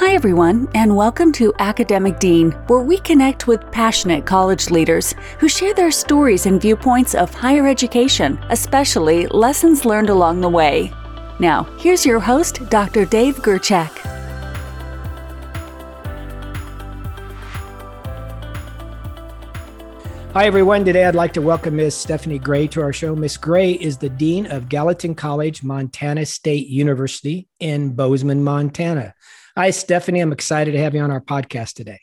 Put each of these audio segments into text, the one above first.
Hi, everyone, and welcome to Academic Dean, where we connect with passionate college leaders who share their stories and viewpoints of higher education, especially lessons learned along the way. Now, here's your host, Dr. Dave Gerchak. Hi, everyone. Today I'd like to welcome Ms. Stephanie Gray to our show. Ms. Gray is the Dean of Gallatin College, Montana State University in Bozeman, Montana. Hi, Stephanie. I'm excited to have you on our podcast today.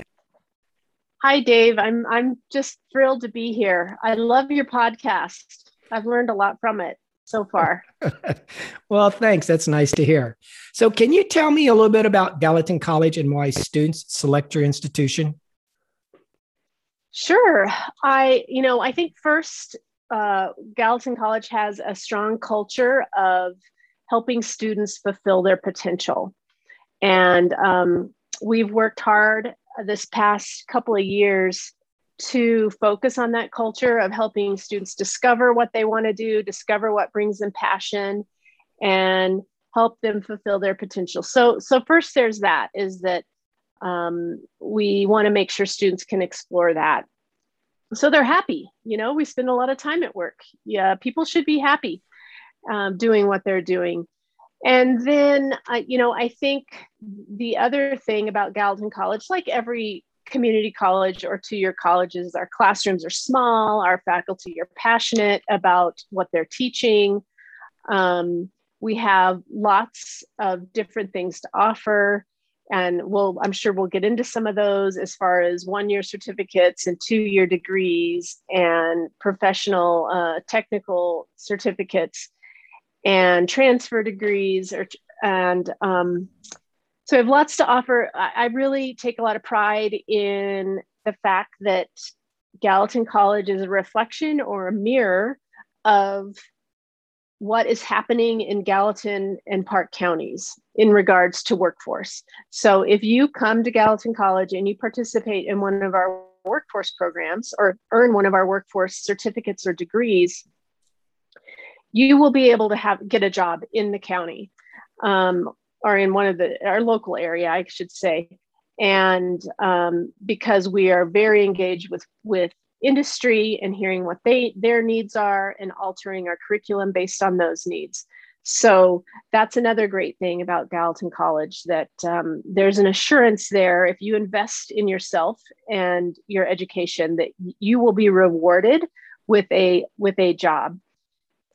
Hi, Dave. I'm I'm just thrilled to be here. I love your podcast. I've learned a lot from it so far. well, thanks. That's nice to hear. So, can you tell me a little bit about Gallatin College and why students select your institution? Sure. I, you know, I think first, uh, Gallatin College has a strong culture of helping students fulfill their potential. And um, we've worked hard this past couple of years to focus on that culture of helping students discover what they want to do, discover what brings them passion, and help them fulfill their potential. So, so first, there's that is that um, we want to make sure students can explore that. So they're happy you know we spend a lot of time at work. Yeah people should be happy um, doing what they're doing and then uh, you know i think the other thing about gallatin college like every community college or two-year colleges our classrooms are small our faculty are passionate about what they're teaching. Um, we have lots of different things to offer and we'll i'm sure we'll get into some of those as far as one year certificates and two year degrees and professional uh, technical certificates and transfer degrees or and um, so i have lots to offer I, I really take a lot of pride in the fact that gallatin college is a reflection or a mirror of what is happening in Gallatin and Park counties in regards to workforce. So if you come to Gallatin College and you participate in one of our workforce programs or earn one of our workforce certificates or degrees, you will be able to have get a job in the county um, or in one of the our local area, I should say. And um, because we are very engaged with with industry and hearing what they their needs are and altering our curriculum based on those needs. So that's another great thing about gallatin college that um, there's an assurance there. If you invest in yourself and your education that you will be rewarded with a with a job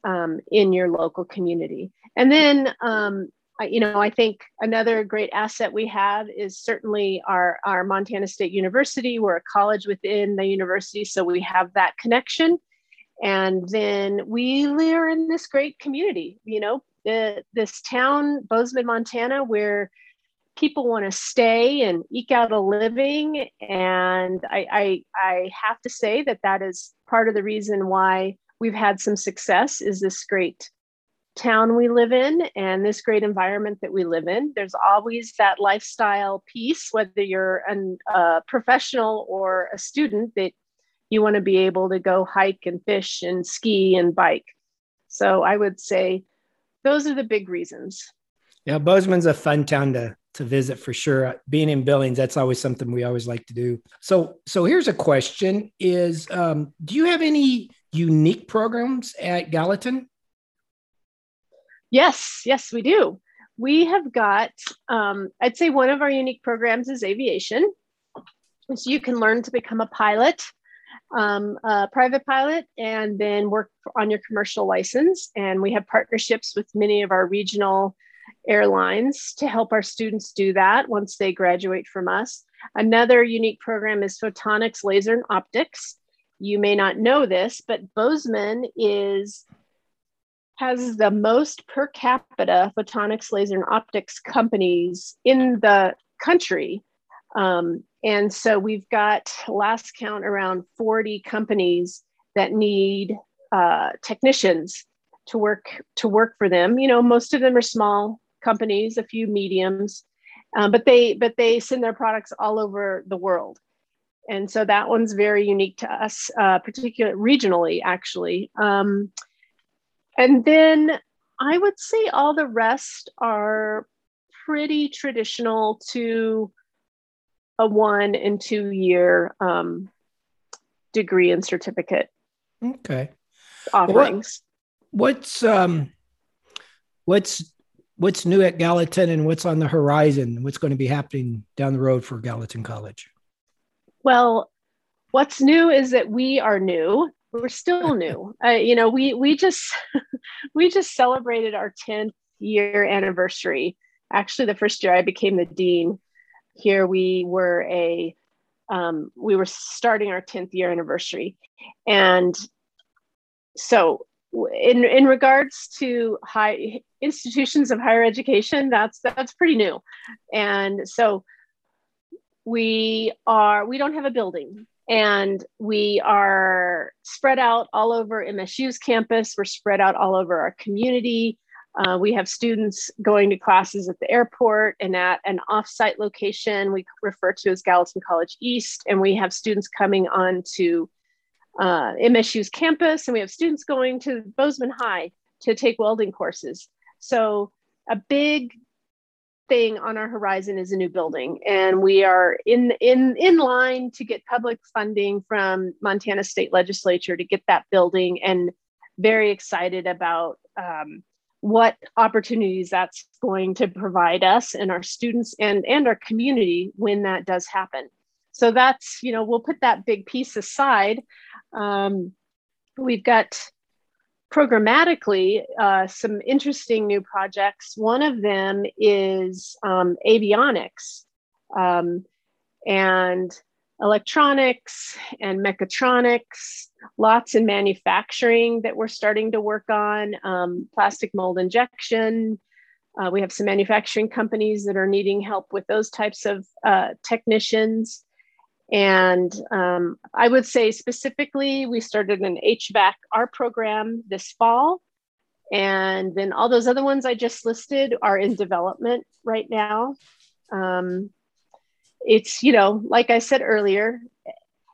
um, in your local community and then um, you know, I think another great asset we have is certainly our, our Montana State University. We're a college within the university, so we have that connection. And then we are in this great community, you know, the, this town, Bozeman, Montana, where people want to stay and eke out a living. And I, I, I have to say that that is part of the reason why we've had some success is this great town we live in and this great environment that we live in. There's always that lifestyle piece, whether you're a professional or a student, that you want to be able to go hike and fish and ski and bike. So I would say those are the big reasons. Yeah, Bozeman's a fun town to to visit for sure. Being in Billings, that's always something we always like to do. So, so here's a question: Is um, do you have any unique programs at Gallatin? Yes, yes, we do. We have got, um, I'd say one of our unique programs is aviation. So you can learn to become a pilot, um, a private pilot, and then work on your commercial license. And we have partnerships with many of our regional airlines to help our students do that once they graduate from us. Another unique program is photonics, laser, and optics. You may not know this, but Bozeman is has the most per capita photonics, laser, and optics companies in the country. Um, and so we've got last count around 40 companies that need uh, technicians to work to work for them. You know, most of them are small companies, a few mediums, um, but they but they send their products all over the world. And so that one's very unique to us, uh, particularly regionally, actually. Um, and then I would say all the rest are pretty traditional to a one and two year um, degree and certificate Okay. offerings. What, what's um what's what's new at Gallatin and what's on the horizon? What's going to be happening down the road for Gallatin College? Well, what's new is that we are new. We're still new. Uh, you know, we we just we just celebrated our 10th year anniversary. Actually, the first year I became the dean. Here we were a um, we were starting our 10th year anniversary, and so in in regards to high institutions of higher education, that's that's pretty new, and so we are we don't have a building and we are spread out all over msu's campus. We're spread out all over our community. Uh, we have students going to classes at the airport and at an offsite location. We refer to as gallatin college east. And we have students coming on to uh, msu's campus. And we have students going to bozeman high to take welding courses. So a big thing on our horizon is a new building. And we are in in in line to get public funding from montana state legislature to get that building and very excited about um, what opportunities that's going to provide us and our students and and our community when that does happen. So that's you know we'll put that big piece aside. Um, we've got programmatically uh, some interesting new projects. One of them is um, avionics um, and electronics and mechatronics, lots in manufacturing that we're starting to work on, um, plastic mold injection. Uh, we have some manufacturing companies that are needing help with those types of uh, technicians. And um, I would say specifically, we started an HVAC R program this fall. And then all those other ones I just listed are in development right now. Um, it's, you know, like I said earlier,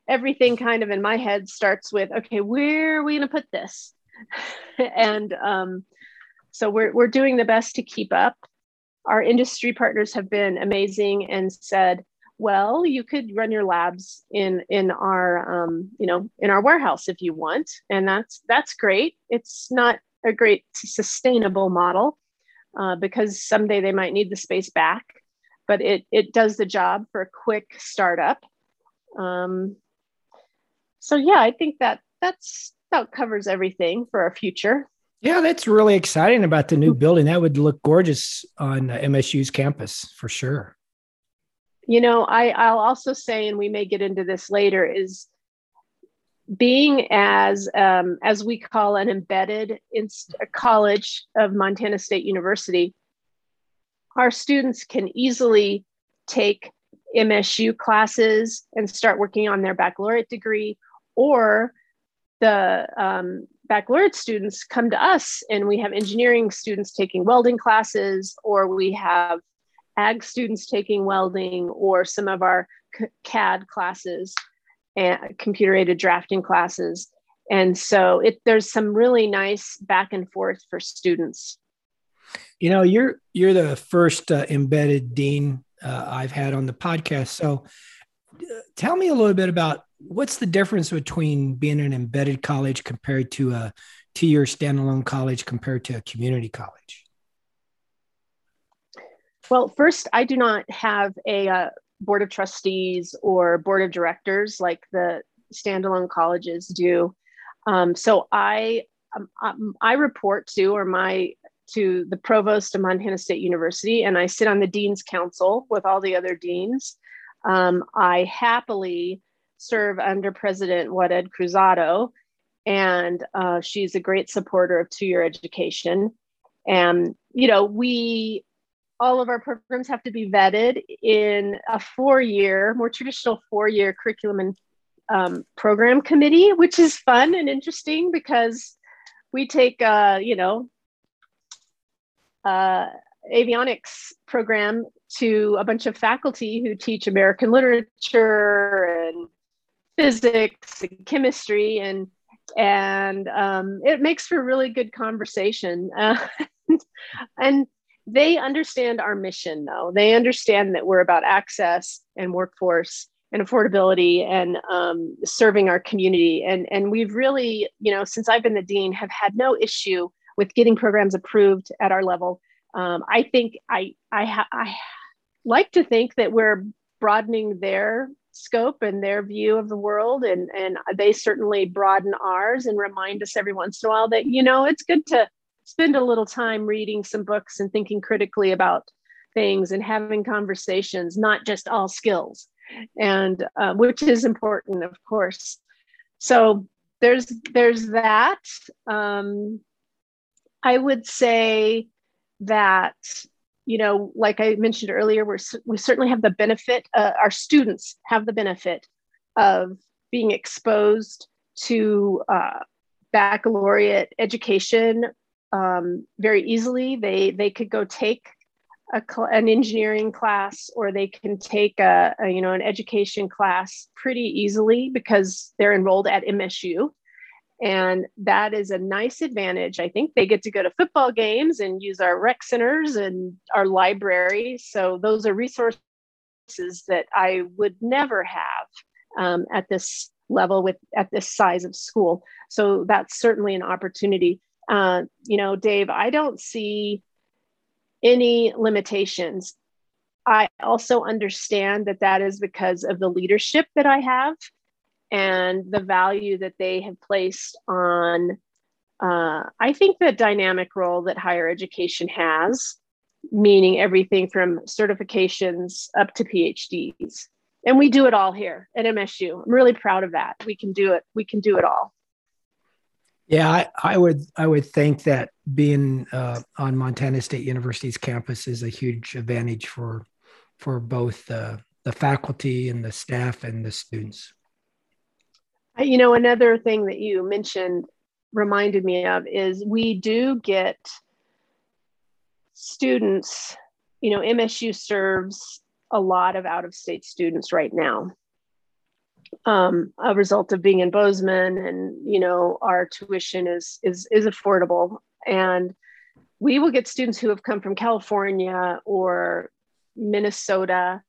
everything kind of in my head starts with, okay, where are we going to put this? and um, so we're, we're doing the best to keep up. Our industry partners have been amazing and said, well you could run your labs in in our um, you know in our warehouse if you want and that's that's great it's not a great sustainable model uh, because someday they might need the space back but it it does the job for a quick startup um, so yeah i think that that's that covers everything for our future Yeah, that's really exciting about the new building. That would look gorgeous on uh, MSU's campus for sure. You know I, i'll also say and we may get into this later is being as um, as we call an embedded inst- college of montana state university our students can easily take msu classes and start working on their baccalaureate degree or the um, baccalaureate students come to us and we have engineering students taking welding classes or we have ag students taking welding or some of our CAD classes and computer aided drafting classes. And so it there's some really nice back and forth for students. You know, you're you're the first uh, embedded dean uh, I've had on the podcast. So, uh, tell me a little bit about what's the difference between being an embedded college compared to a two-year standalone college compared to a community college. Well, first, I do not have a uh, board of trustees or board of directors like the standalone colleges do. Um, so I um, um, I report to or my to the provost of Montana State University, and I sit on the dean's council with all the other deans. Um, I happily serve under President Waded Cruzado, and uh, she's a great supporter of two-year education. And you know, we all of our programs have to be vetted in a four-year, more traditional four-year curriculum and um, program committee, which is fun and interesting because we take, uh, you know, uh, avionics program to a bunch of faculty who teach American literature and physics and chemistry and and um, it makes for really good conversation. Uh, and they understand our mission though. They understand that we're about access and workforce and affordability and um, serving our community. And and we've really you know since i've been the dean have had no issue with getting programs approved at our level. Um, i think i i ha- i like to think that we're broadening their scope and their view of the world and and they certainly broaden ours and remind us every once in a while that you know it's good to spend a little time reading some books and thinking critically about things and having conversations not just all skills. And uh, which is important of course. So there's there's that. Um, i would say that you know, like I mentioned earlier, we're, we certainly have the benefit, uh, our students have the benefit of being exposed to uh, baccalaureate education um, very easily. They, they could go take a, an engineering class or they can take a, a, you know an education class pretty easily because they're enrolled at MSU and that is a nice advantage. I think they get to go to football games and use our rec centers and our library. So those are resources that I would never have um, at this level with at this size of school. So that's certainly an opportunity. Uh, you know, Dave, I don't see any limitations. I also understand that that is because of the leadership that I have and the value that they have placed on, uh, I think, the dynamic role that higher education has, meaning everything from certifications up to PhDs. And we do it all here at MSU. I'm really proud of that. We can do it. We can do it all. Yeah, I, I would I would think that being uh, on Montana State University's campus is a huge advantage for for both the the faculty and the staff and the students. You know, another thing that you mentioned reminded me of is we do get students, you know, MSU serves a lot of out of state students right now. Um, a result of being in Bozeman and you know our tuition is is is affordable and we will get students who have come from California or Minnesota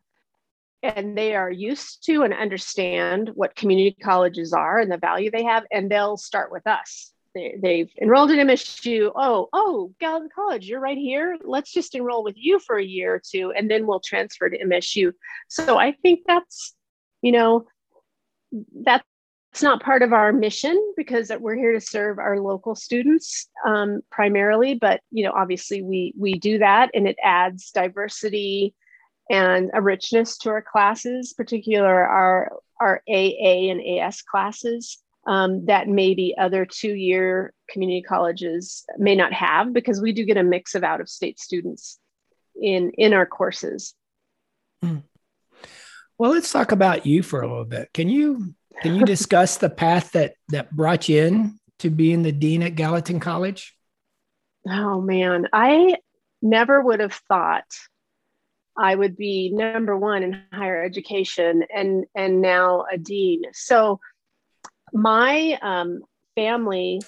and they are used to and understand what community colleges are and the value they have, and they'll start with us. They, have enrolled in MSU. Oh, oh, Gallatin College, you're right here. Let's just enroll with you for a year or two, and then we'll transfer to MSU. So I think that's, you know, that's not part of our mission because we're here to serve our local students um, primarily. But you know, obviously, we we do that, and it adds diversity and a richness to our classes, particular our our AA and AS classes um, that maybe other two-year community colleges may not have because we do get a mix of out-of-state students in in our courses. Hmm. Well, let's talk about you for a little bit. Can you can you discuss the path that that brought you in to being the dean at Gallatin College? Oh man, I never would have thought I would be number one in higher education and and now a dean. So my um, family,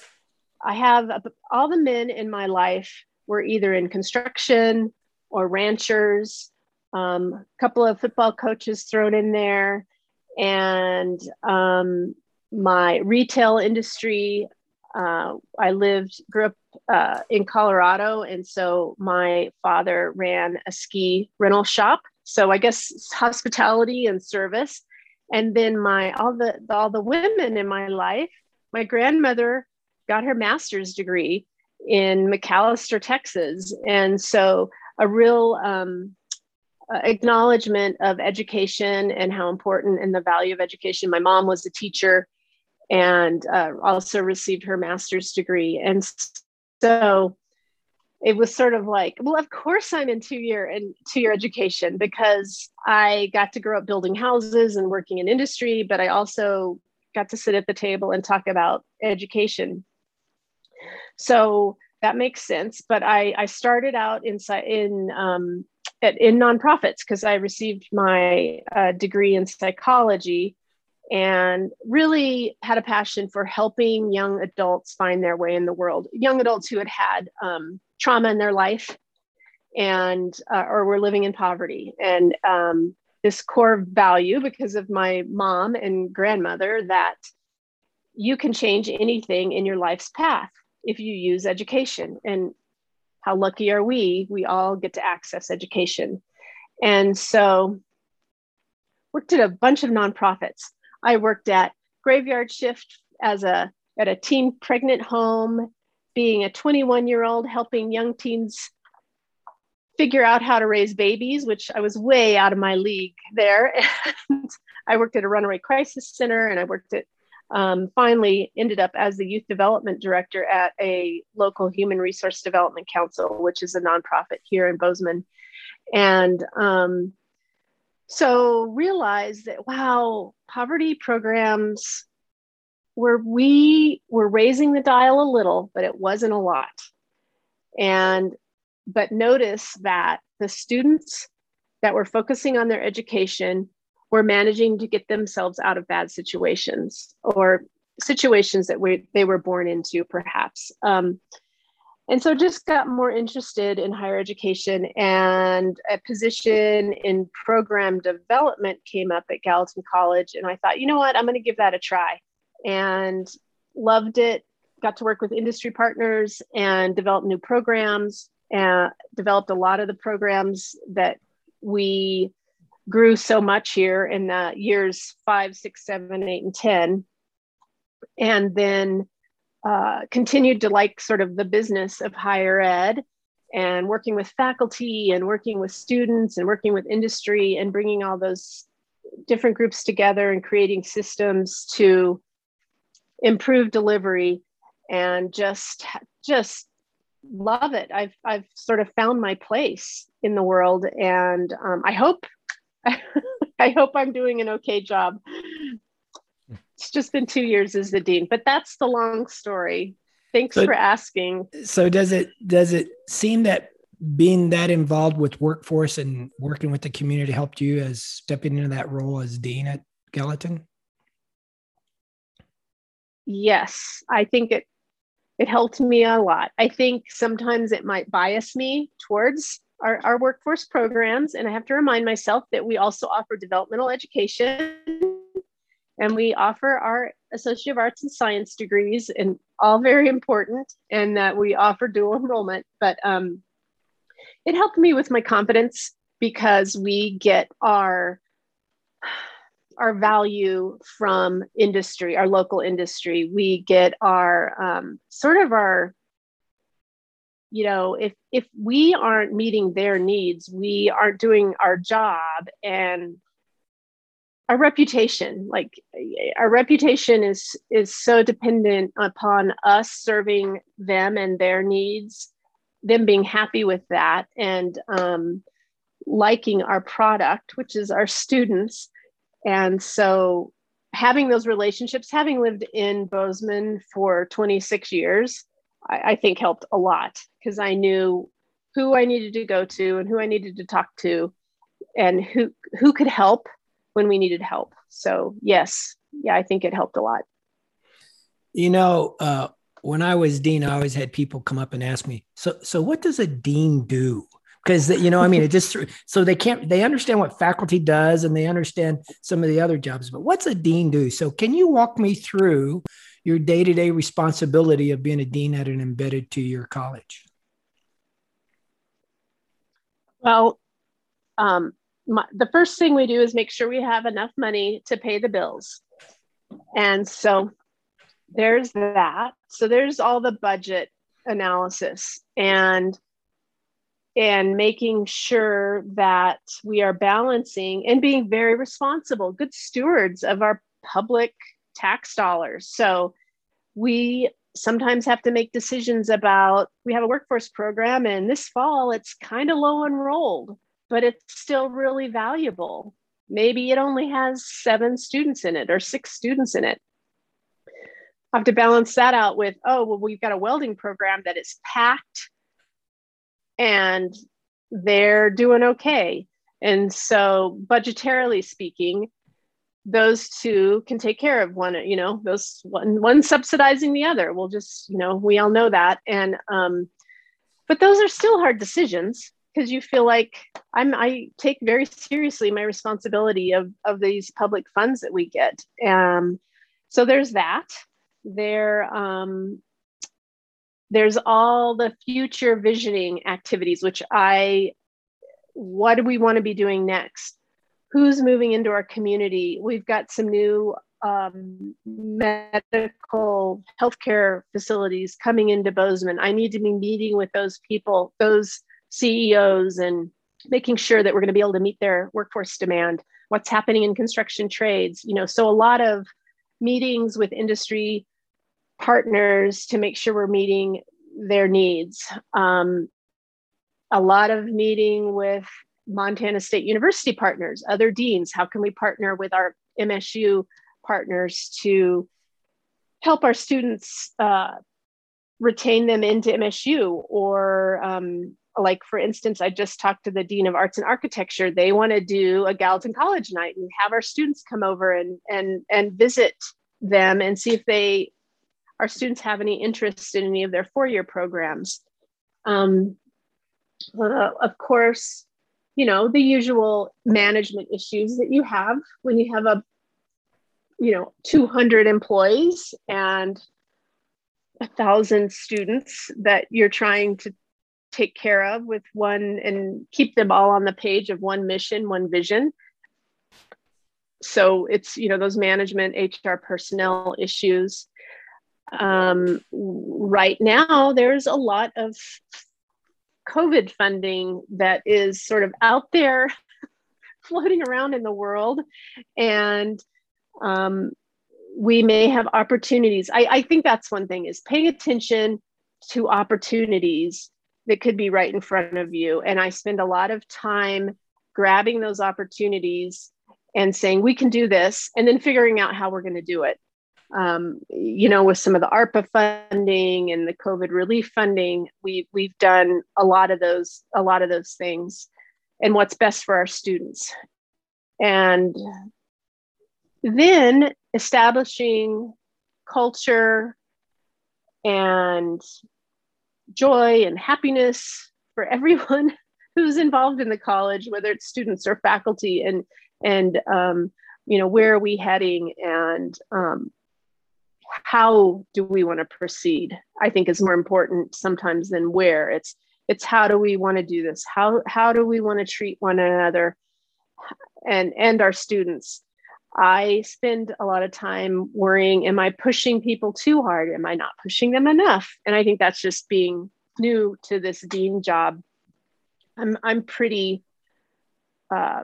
I have all the men in my life were either in construction or ranchers. Um, a couple of football coaches thrown in there, and um, my retail industry. Uh, I lived, grew up uh, in Colorado, and so my father ran a ski rental shop. So I guess hospitality and service, and then my all the all the women in my life. My grandmother got her master's degree in McAllister, Texas, and so a real um, acknowledgement of education and how important and the value of education. My mom was a teacher and uh, also received her master's degree, and so it was sort of like, well, of course I'm in two year and two year education because I got to grow up building houses and working in industry, but I also got to sit at the table and talk about education. So that makes sense. But I, I started out inside in um, at, in nonprofits because I received my uh, degree in psychology and really had a passion for helping young adults find their way in the world, young adults who had had um, trauma in their life and uh, or we're living in poverty. And um, this core value because of my mom and grandmother that you can change anything in your life's path if you use education. And how lucky are we? We all get to access education. And so worked at a bunch of nonprofits. I worked at graveyard shift as a at a teen pregnant home being a 21 year old helping young teens figure out how to raise babies, which I was way out of my league there. And I worked at a runaway crisis center and I worked at, um, finally ended up as the youth development director at a local human resource development council, which is a nonprofit here in Bozeman. And um, so realized that, wow, poverty programs where we were raising the dial a little, but it wasn't a lot. And but notice that the students that were focusing on their education were managing to get themselves out of bad situations or situations that we, they were born into, perhaps. Um, and so just got more interested in higher education and a position in program development came up at Gallatin College. And I thought, you know what, I'm going to give that a try. And loved it, got to work with industry partners and develop new programs and developed a lot of the programs that we grew so much here in the years five, six, seven, eight, and 10. And then uh, continued to like sort of the business of higher ed and working with faculty and working with students and working with industry and bringing all those different groups together and creating systems to improve delivery and just just love it. I've I've sort of found my place in the world, and um, I hope I hope I'm doing an okay job. It's just been two years as the dean, but that's the long story. Thanks so, for asking. So does it does it seem that being that involved with workforce and working with the community helped you as stepping into that role as dean at Gallatin? Yes, I think it it helped me a lot. I think sometimes it might bias me towards our, our workforce programs. And I have to remind myself that we also offer developmental education and we offer our Associate of Arts and Science degrees, and all very important, and that we offer dual enrollment. But um, it helped me with my confidence because we get our our value from industry, our local industry. We get our um, sort of our, you know, if if we aren't meeting their needs, we aren't doing our job, and our reputation, like our reputation, is is so dependent upon us serving them and their needs, them being happy with that, and um, liking our product, which is our students. And so having those relationships, having lived in Bozeman for 26 years, I, I think helped a lot because I knew who I needed to go to and who I needed to talk to and who who could help when we needed help. So yes, yeah, I think it helped a lot. You know, uh, when I was dean, I always had people come up and ask me, "So, so what does a dean do?" because you know i mean it just so they can't they understand what faculty does and they understand some of the other jobs but what's a dean do so can you walk me through your day-to-day responsibility of being a dean at an embedded two-year college? Well um, my, the first thing we do is make sure we have enough money to pay the bills. And so there's that. So there's all the budget analysis and and making sure that we are balancing and being very responsible, good stewards of our public tax dollars. So we sometimes have to make decisions about we have a workforce program and this fall it's kind of low enrolled, but it's still really valuable. Maybe it only has seven students in it or six students in it. I have to balance that out with, oh, well, we've got a welding program that is packed and they're doing okay. And so, budgetarily speaking, those two can take care of one, you know, those one, one subsidizing the other. We'll just, you know, we all know that. And, um, but those are still hard decisions. because you feel like I'm I take very seriously my responsibility of of these public funds that we get. Um, so there's that. There um, there's all the future visioning activities, which I what do we want to be doing next? Who's moving into our community? We've got some new um, medical healthcare facilities coming into Bozeman. I need to be meeting with those people, those CEOs, and making sure that we're going to be able to meet their workforce demand. What's happening in construction trades? You know, so a lot of meetings with industry partners to make sure we're meeting their needs. Um, a lot of meeting with Montana State University partners, other deans. How can we partner with our MSU partners to help our students uh, retain them into MSU? Or, um, like, for instance, I just talked to the Dean of Arts and Architecture. They want to do a Gallatin College night and have our students come over and, and, and visit them and see if they our students have any interest in any of their four-year programs. Um, uh, of course, you know, the usual management issues that you have when you have a, you know, 200 employees and a thousand students that you're trying to take care of with one and keep them all on the page of one mission, one vision. So it's, you know, those management, HR personnel issues. Um, right now, there's a lot of COVID funding that is sort of out there floating around in the world. And um, we may have opportunities. I, I think that's one thing is paying attention to opportunities that could be right in front of you. And I spend a lot of time grabbing those opportunities and saying, we can do this, and then figuring out how we're going to do it um, you know, with some of the ARPA funding and the COVID relief funding, we we've done a lot of those a lot of those things, and what's best for our students, and then establishing culture and joy and happiness for everyone who's involved in the college, whether it's students or faculty, and and um, you know where are we heading and um, how do we want to proceed i think is more important sometimes than where. It's it's how do we want to do this? How how do we want to treat one another? And and our students. I spend a lot of time worrying am i pushing people too hard? Am i not pushing them enough? And i think that's just being new to this dean job. I'm i'm pretty uh,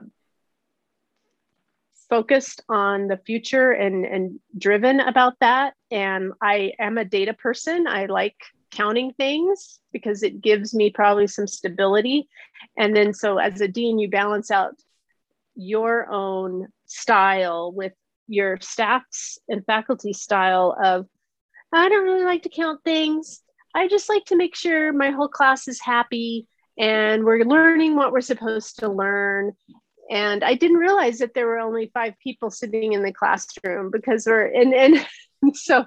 focused on the future and, and driven about that. And I am a data person. I like counting things because it gives me probably some stability. And then, so as a dean, you balance out your own style with your staff's and faculty style of, I don't really like to count things. I just like to make sure my whole class is happy and we're learning what we're supposed to learn and i didn't realize that there were only five people sitting in the classroom because we're and and so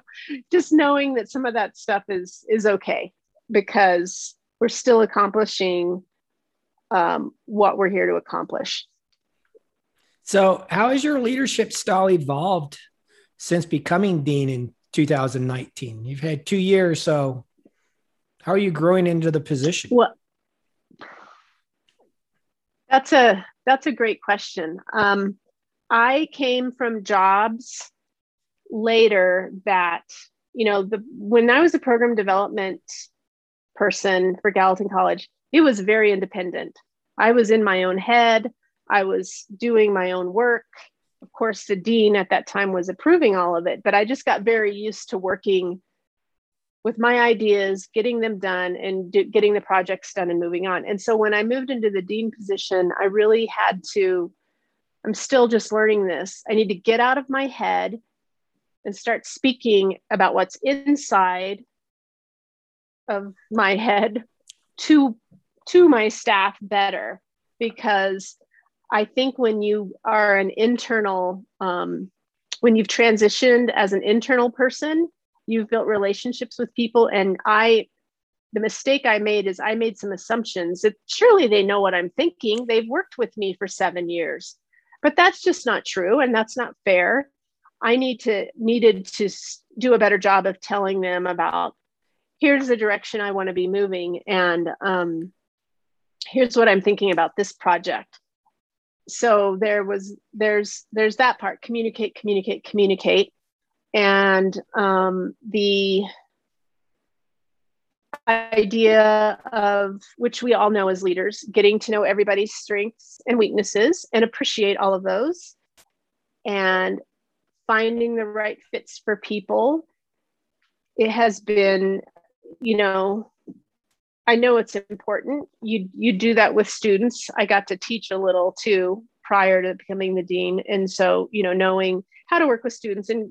just knowing that some of that stuff is is okay because we're still accomplishing um, what we're here to accomplish. So how has your leadership style evolved since becoming dean in 2019 you've had two years so how are you growing into the position? Well that's a that's a great question. Um, I came from jobs later that, you know, the when I was a program development person for Gallatin College, it was very independent. I was in my own head. I was doing my own work. Of course, the dean at that time was approving all of it, but I just got very used to working with my ideas, getting them done and do, getting the projects done and moving on. And so when I moved into the dean position, I really had to, I'm still just learning this. I need to get out of my head and start speaking about what's inside of my head to to my staff better because I think when you are an internal, um, when you've transitioned as an internal person, you've built relationships with people and i the mistake I made is I made some assumptions that surely they know what I'm thinking. They've worked with me for seven years, but that's just not true, and that's not fair. I need to needed to do a better job of telling them about here's the direction I want to be moving, and um, here's what I'm thinking about this project. So there was there's there's that part communicate communicate communicate, and um, the idea of which we all know as leaders getting to know everybody's strengths and weaknesses and appreciate all of those and finding the right fits for people. It has been you know i know it's important. You you do that with students. I got to teach a little too prior to becoming the dean. And so you know knowing how to work with students and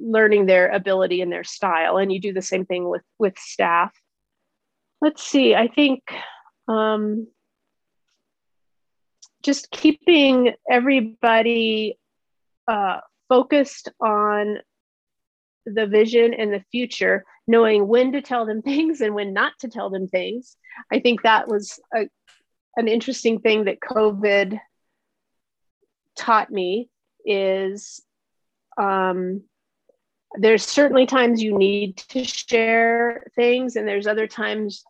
learning their ability and their style and you do the same thing with with staff. Let's see i think um, just keeping everybody uh, focused on the vision and the future knowing when to tell them things and when not to tell them things. I think that was a, an interesting thing that covid taught me is um, there's certainly times you need to share things and there's other times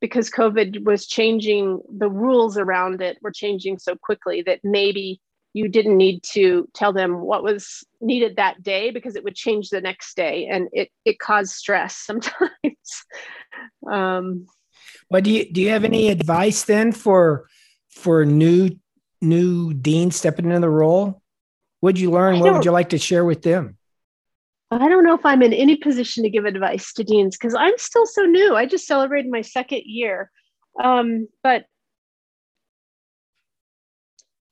because COVID was changing, the rules around it were changing so quickly that maybe you didn't need to tell them what was needed that day because it would change the next day and it, it caused stress sometimes. um, well, do you, do you have any advice then for, for new, new dean stepping into the role? What'd you learn? What would you like to share with them? I don't know if I'm in any position to give advice to deans because I'm still so new. I just celebrated my second year. Um, but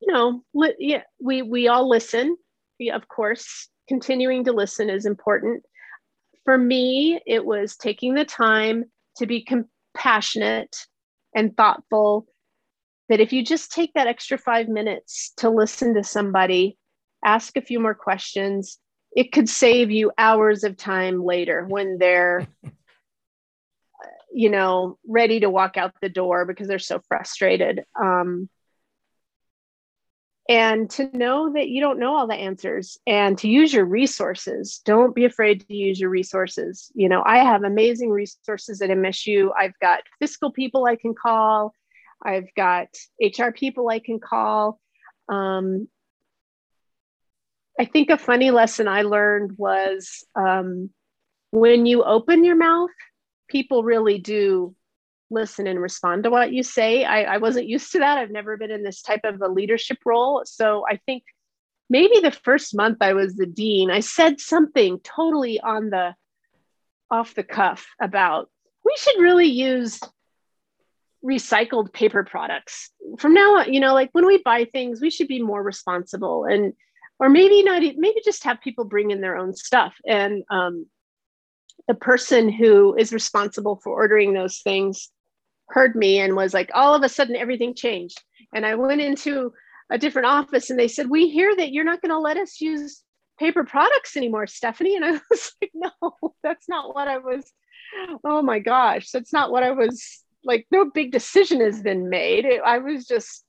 you know, li- yeah, we we all listen. Of course, continuing to listen is important. For me, it was taking the time to be compassionate and thoughtful. That if you just take that extra five minutes to listen to somebody, ask a few more questions, it could save you hours of time later when they're you know ready to walk out the door because they're so frustrated. Um, and to know that you don't know all the answers and to use your resources don't be afraid to use your resources. You know i have amazing resources at msu i've got fiscal people i can call. I've got hr people i can call. Um, I think a funny lesson I learned was um, when you open your mouth, people really do listen and respond to what you say. I, I wasn't used to that. I've never been in this type of a leadership role. So I think maybe the first month I was the dean, I said something totally on the off the cuff about we should really use recycled paper products from now on you know like when we buy things we should be more responsible and or maybe not maybe just have people bring in their own stuff and um, the person who is responsible for ordering those things heard me and was like all of a sudden everything changed. And i went into a different office and they said we hear that you're not going to let us use paper products anymore stephanie. And i was like no that's not what i was oh my gosh that's not what i was like no big decision has been made. It, i was just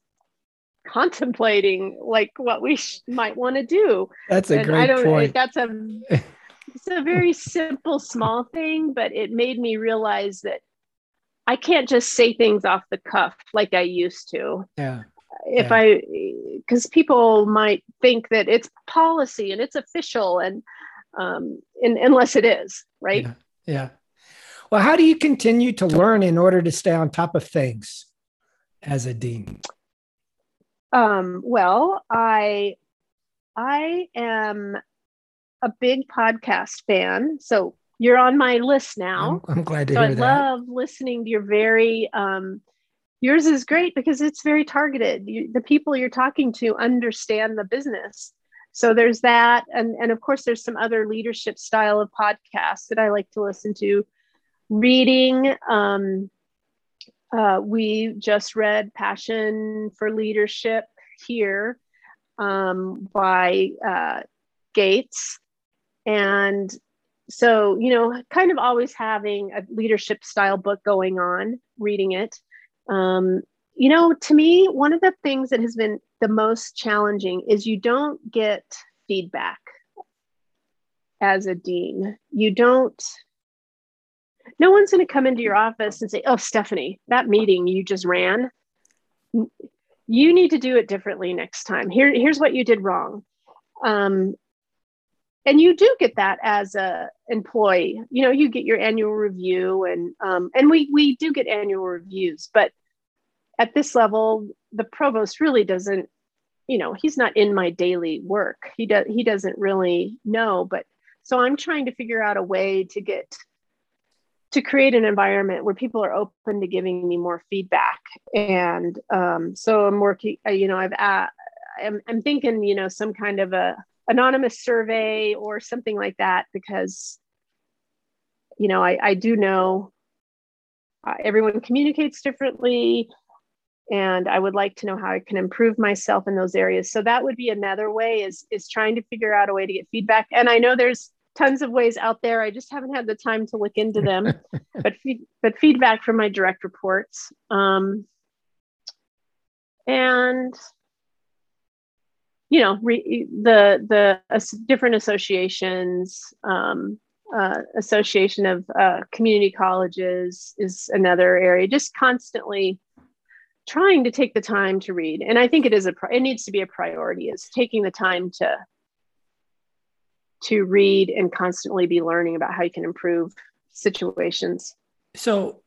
contemplating like what we sh- might want to do. That's a and great I don't, point. That's a it's a very simple small thing, but it made me realize that I can't just say things off the cuff like I used to. Yeah. If yeah. I because people might think that it's policy and it's official and um and, unless it is, right? Yeah. yeah. Well, how do you continue to learn in order to stay on top of things as a dean? Um, well, I I am a big podcast fan, so you're on my list now. I'm, I'm glad to so hear I that. I love listening to your very um, yours is great because it's very targeted. You, the people you're talking to understand the business. So there's that, and and of course there's some other leadership style of podcasts that I like to listen to. Reading, um, uh, we just read Passion for Leadership here um, by uh, Gates. And so you know kind of always having a leadership style book going on reading it um, you know to me one of the things that has been the most challenging is you don't get feedback as a dean you don't no one's going to come into your office and say oh stephanie that meeting you just ran you need to do it differently next time. Here here's what you did wrong. Um, and you do get that as a employee. You know you get your annual review and um, and we we do get annual reviews but at this level the provost really doesn't you know he's not in my daily work. He does he doesn't really know but so i'm trying to figure out a way to get to create an environment where people are open to giving me more feedback. And um, so i'm working uh, you know i've uh, I'm, I'm thinking you know some kind of a anonymous survey or something like that because you know i, I do know uh, everyone communicates differently. And i would like to know how i can improve myself in those areas. So that would be another way is is trying to figure out a way to get feedback. And i know there's tons of ways out there. I just haven't had the time to look into them but feed, but feedback from my direct reports um, and you know re, the the uh, different associations um, uh, association of uh, community colleges is another area just constantly trying to take the time to read. And i think it is a it needs to be a priority is taking the time to to read and constantly be learning about how you can improve situations so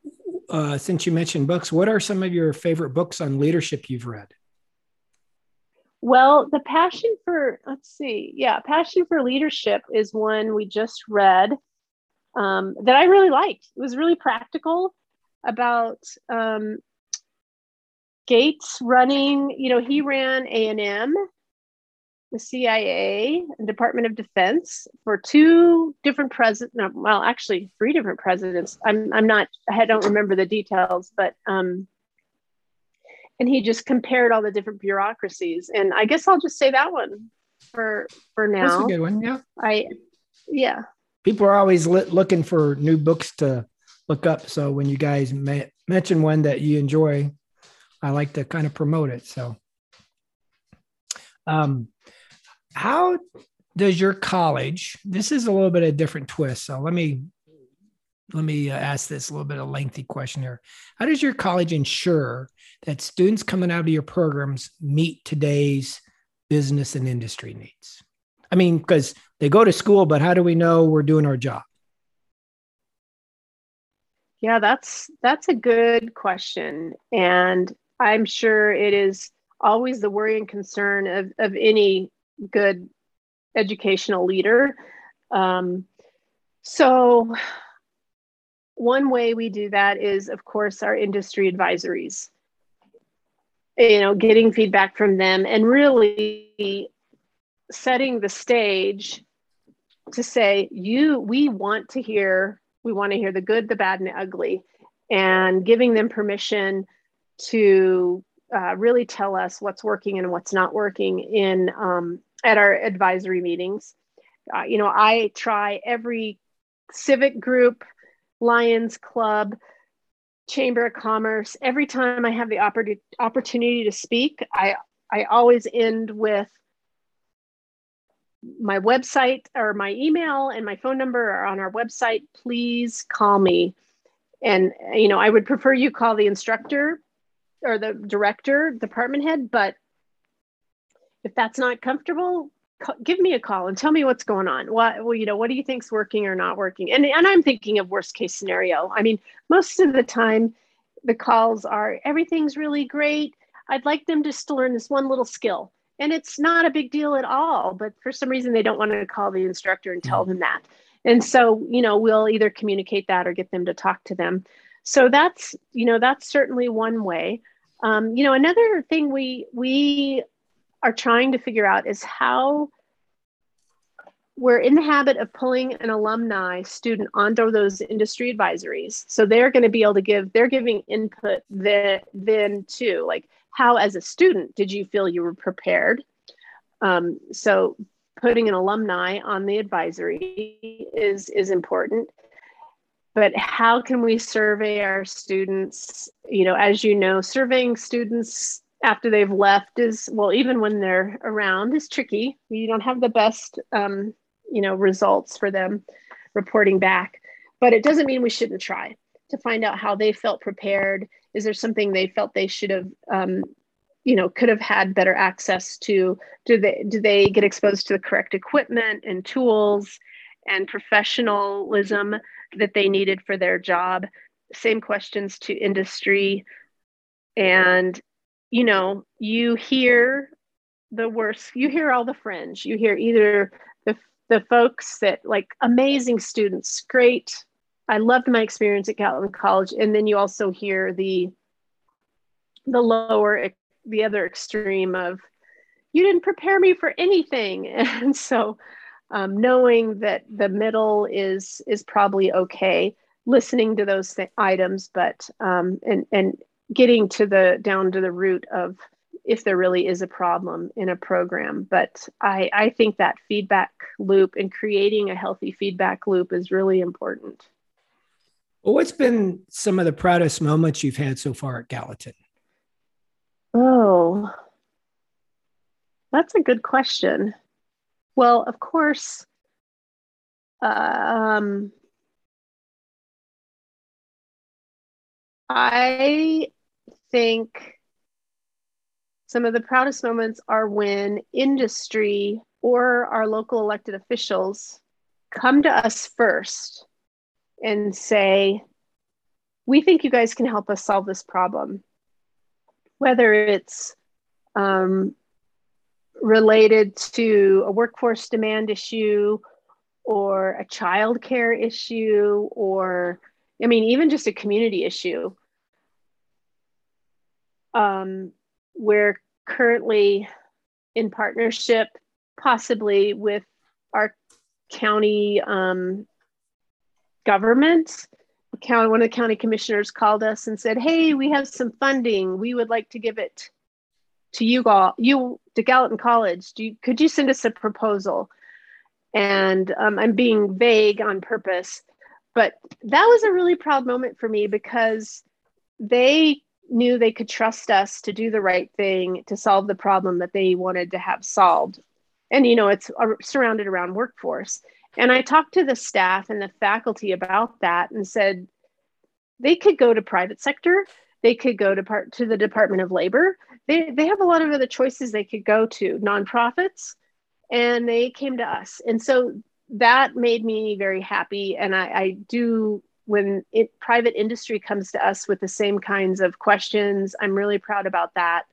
uh, since you mentioned books what are some of your favorite books on leadership you've read well, the passion for, let's see, yeah, passion for leadership is one we just read um, that I really liked. It was really practical about um, Gates running, you know, he ran A&M, the CIA, and Department of Defense for two different presidents, no, well, actually three different presidents. I'm, I'm not, I don't remember the details, but um, and he just compared all the different bureaucracies. And I guess I'll just say that one for for now. That's a good one. Yeah. I yeah. People are always li- looking for new books to look up. So when you guys ma- mention one that you enjoy, I like to kind of promote it. So, um, how does your college? This is a little bit of a different twist. So let me let me uh, ask this a little bit of lengthy question here. How does your college ensure that students coming out of your programs meet today's business and industry needs? I mean, because they go to school, but how do we know we're doing our job? Yeah, that's that's a good question, and I'm sure it is always the worry and concern of of any good educational leader. Um, so one way we do that is, of course, our industry advisories. You know, getting feedback from them and really setting the stage to say, you, we want to hear, we want to hear the good, the bad, and the ugly, and giving them permission to uh, really tell us what's working and what's not working in um, at our advisory meetings. Uh, you know, I try every civic group Lions Club, Chamber of Commerce. Every time I have the oppor- opportunity to speak, I, I always end with my website or my email and my phone number are on our website. Please call me. And, you know, I would prefer you call the instructor or the director, department head, but if that's not comfortable, give me a call and tell me what's going on. What, well, you know, what do you think's working or not working? And, and I'm thinking of worst case scenario. I mean, most of the time the calls are everything's really great. I'd like them just to learn this one little skill. And it's not a big deal at all, but for some reason they don't want to call the instructor and tell mm. them that. And so, you know, we'll either communicate that or get them to talk to them. So that's, you know, that's certainly one way. Um, you know, another thing we we are trying to figure out is how we're in the habit of pulling an alumni student onto those industry advisories. So they're going to be able to give, they're giving input then, then too. Like, how as a student did you feel you were prepared? Um, so putting an alumni on the advisory is is important but how can we survey our students you know as you know surveying students after they've left is well even when they're around is tricky. You don't have the best um, you know results for them reporting back but it doesn't mean we shouldn't try to find out how they felt prepared. Is there something they felt they should have um, you know could have had better access to? Do they do they get exposed to the correct equipment and tools and professionalism that they needed for their job? Same questions to industry and you know you hear the worst you hear all the fringe. You hear either the the folks that like amazing students great i loved my experience at gallatin college. And then you also hear the the lower the other extreme of you didn't prepare me for anything. And so um, knowing that the middle is is probably okay listening to those th- items but um, and and getting to the down to the root of if there really is a problem in a program but i i think that feedback loop and creating a healthy feedback loop is really important well what's been some of the proudest moments you've had so far at gallatin Oh, that's a good question. Well, of course, um, I think some of the proudest moments are when industry or our local elected officials come to us first and say, We think you guys can help us solve this problem. Whether it's um, related to a workforce demand issue or a child care issue or i mean even just a community issue um, we're currently in partnership possibly with our county um, government county, one of the county commissioners called us and said, "Hey, we have some funding. We would like to give it to you all, you to Gallatin College. You, could you send us a proposal?" And um, I'm being vague on purpose, but that was a really proud moment for me because they knew they could trust us to do the right thing to solve the problem that they wanted to have solved. And you know, it's surrounded around workforce. And I talked to the staff and the faculty about that and said they could go to private sector, they could go to part to the Department of Labor. They they have a lot of other choices they could go to, nonprofits, and they came to us. And so that made me very happy. And I, I do when it, private industry comes to us with the same kinds of questions, I'm really proud about that.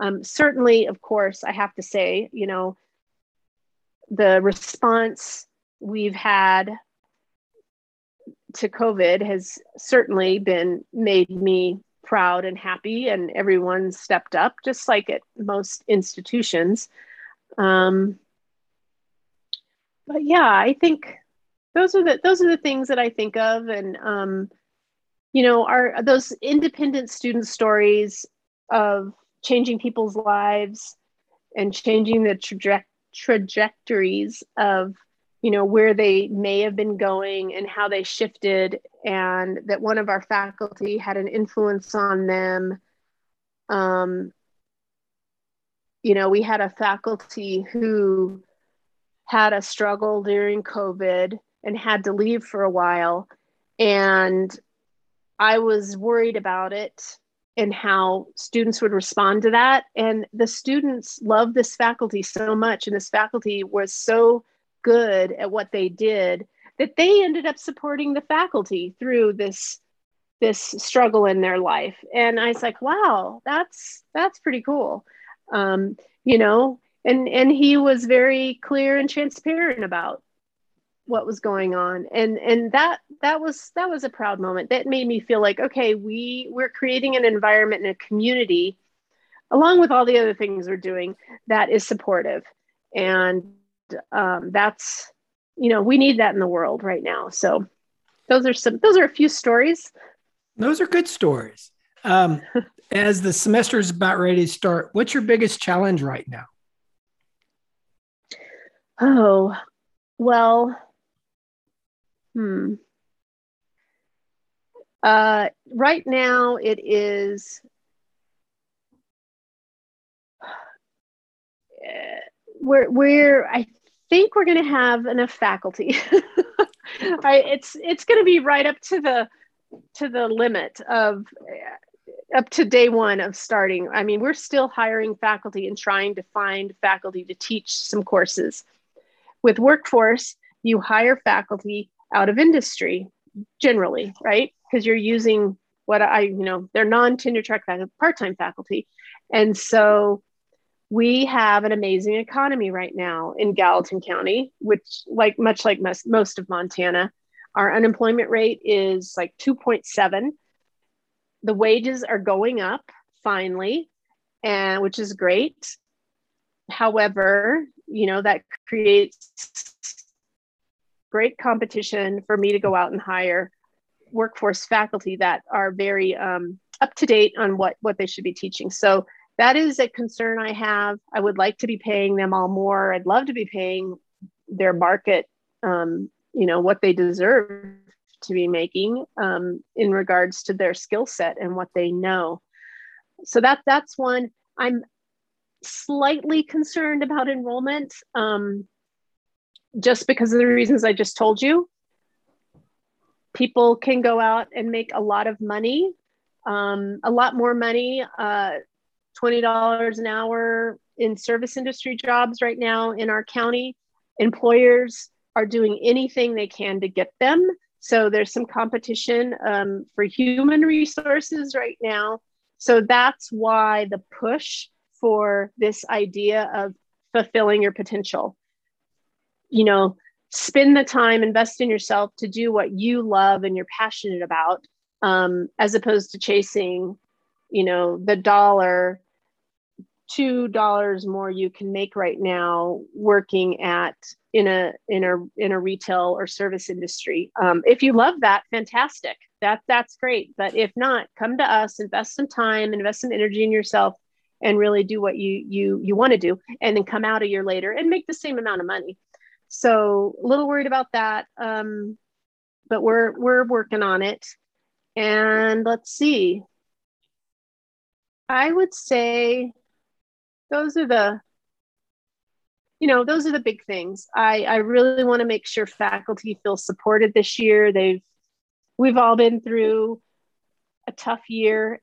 Um, certainly, of course, I have to say, you know, the response we've had to COVID has certainly been made me proud and happy, and everyone stepped up, just like at most institutions. Um, but yeah, I think those are the those are the things that I think of, and um, you know, are those independent student stories of changing people's lives and changing the trajectory trajectories of you know where they may have been going and how they shifted and that one of our faculty had an influence on them. Um, you know we had a faculty who had a struggle during covid and had to leave for a while and i was worried about it and how students would respond to that. And the students loved this faculty so much, and this faculty was so good at what they did that they ended up supporting the faculty through this this struggle in their life. And I was like, wow, that's that's pretty cool. Um, you know, and and he was very clear and transparent about what was going on. And and that that was that was a proud moment that made me feel like okay we we're creating an environment and a community along with all the other things we're doing that is supportive. And um, that's you know we need that in the world right now. So those are some those are a few stories. Those are good stories. Um, as the semester is about ready to start what's your biggest challenge right now? Oh, well, hmm. Uh, right now, it is we're we're I think we're going to have enough faculty. I, it's it's going to be right up to the to the limit of up to day one of starting. I mean, we're still hiring faculty and trying to find faculty to teach some courses. With workforce, you hire faculty out of industry generally, right? Because you're using what I, you know, they're non-tenure track faculty, part-time faculty. And so we have an amazing economy right now in Gallatin County, which like much like most, most of Montana, our unemployment rate is like 2.7. The wages are going up finally, and which is great. However, you know, that creates great competition for me to go out and hire workforce faculty that are very um, up to date on what what they should be teaching. So that is a concern I have. I would like to be paying them all more. I'd love to be paying their market, um, you know, what they deserve to be making um, in regards to their skill set and what they know. So that that's one. I'm slightly concerned about enrollment, um, just because of the reasons I just told you. People can go out and make a lot of money, um, a lot more money. Uh, $20 an hour in service industry jobs right now in our county. Employers are doing anything they can to get them. So there's some competition um, for human resources right now. So that's why the push for this idea of fulfilling your potential. You know, spend the time, invest in yourself to do what you love and you're passionate about, um, as opposed to chasing, you know, the dollar two dollars more you can make right now working at in a in a in a retail or service industry. Um, if you love that fantastic. That that's great. But if not come to us invest some time invest some energy in yourself and really do what you you you want to do and then come out a year later and make the same amount of money so a little worried about that um, but we're we're working on it. And let's see. I would say those are the you know those are the big things. I i really want to make sure faculty feel supported this year. They've we've all been through a tough year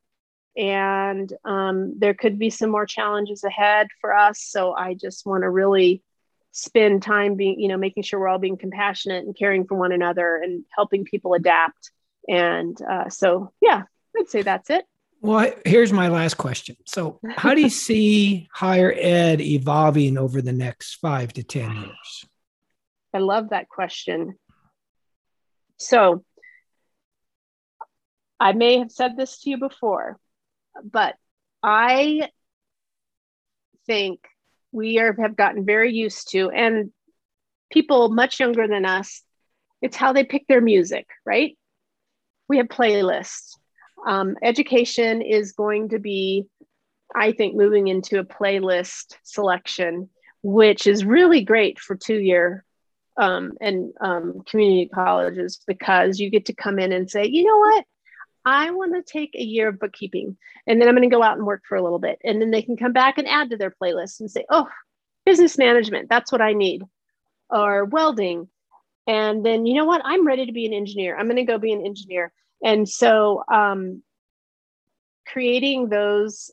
and um, there could be some more challenges ahead for us. So i just want to really spend time being you know making sure we're all being compassionate and caring for one another and helping people adapt and uh, so yeah i'd say that's it well, here's my last question. So, how do you see higher ed evolving over the next five to 10 years? I love that question. So, I may have said this to you before, but I think we are, have gotten very used to, and people much younger than us, it's how they pick their music, right? We have playlists um, education is going to be, I think, moving into a playlist selection, which is really great for two year um, and um, community colleges because you get to come in and say, you know what? I want to take a year of bookkeeping and then I'm going to go out and work for a little bit. And then they can come back and add to their playlist and say, oh, business management, that's what I need, or welding. And then, you know what? I'm ready to be an engineer. I'm going to go be an engineer. And so um, creating those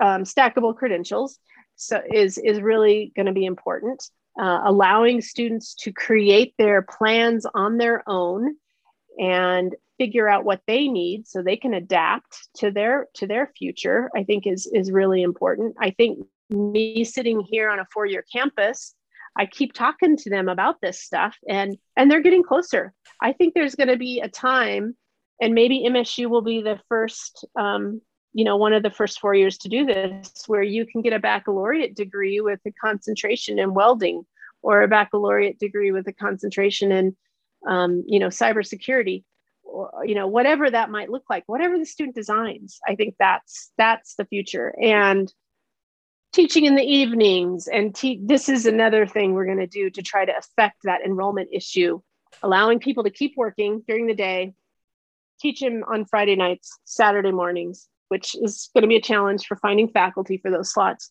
um, stackable credentials so is, is really going to be important. Uh, allowing students to create their plans on their own and figure out what they need so they can adapt to their to their future i think is is really important i think me sitting here on a four year campus I keep talking to them about this stuff and and they're getting closer. I think there's going to be a time and maybe MSU will be the first um, you know one of the first four years to do this where you can get a baccalaureate degree with a concentration in welding or a baccalaureate degree with a concentration in um, you know cybersecurity you know whatever that might look like whatever the student designs i think that's that's the future. And teaching in the evenings and te- this is another thing we're going to do to try to affect that enrollment issue allowing people to keep working during the day teach them on friday nights saturday mornings which is going to be a challenge for finding faculty for those slots.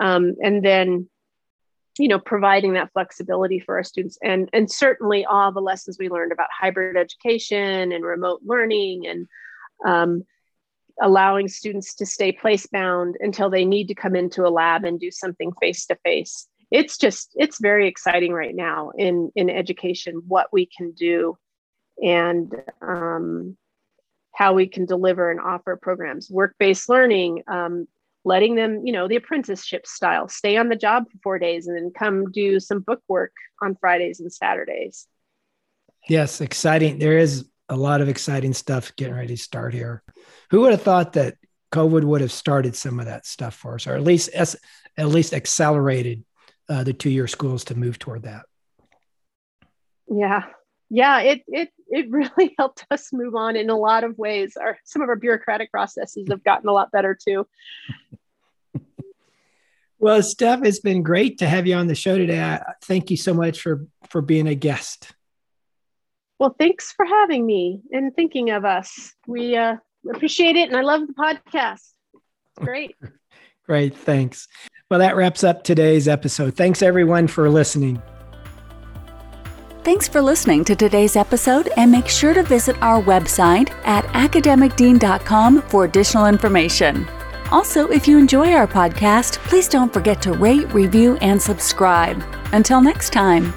Um, and then you know providing that flexibility for our students. And and certainly all the lessons we learned about hybrid education and remote learning and um, allowing students to stay place bound until they need to come into a lab and do something face to face it's just it's very exciting right now in in education what we can do and um, how we can deliver and offer programs. Work-based learning um, letting them you know the apprenticeship style stay on the job for four days and then come do some book work on fridays and saturdays. Yes exciting. There is a lot of exciting stuff getting ready to start here. Who would have thought that covid would have started some of that stuff for us or at least at least accelerated uh, the two-year schools to move toward that? Yeah yeah it it it really helped us move on in a lot of ways. Our some of our bureaucratic processes have gotten a lot better too. Well steph it's been great to have you on the show today. I, thank you so much for for being a guest. Well thanks for having me and thinking of us. We uh appreciate it and i love the podcast. Great. Great thanks. Well that wraps up today's episode. Thanks everyone for listening Thanks for listening to today's episode and make sure to visit our website at academicdean.com for additional information. Also, if you enjoy our podcast, please don't forget to rate, review, and subscribe. Until next time.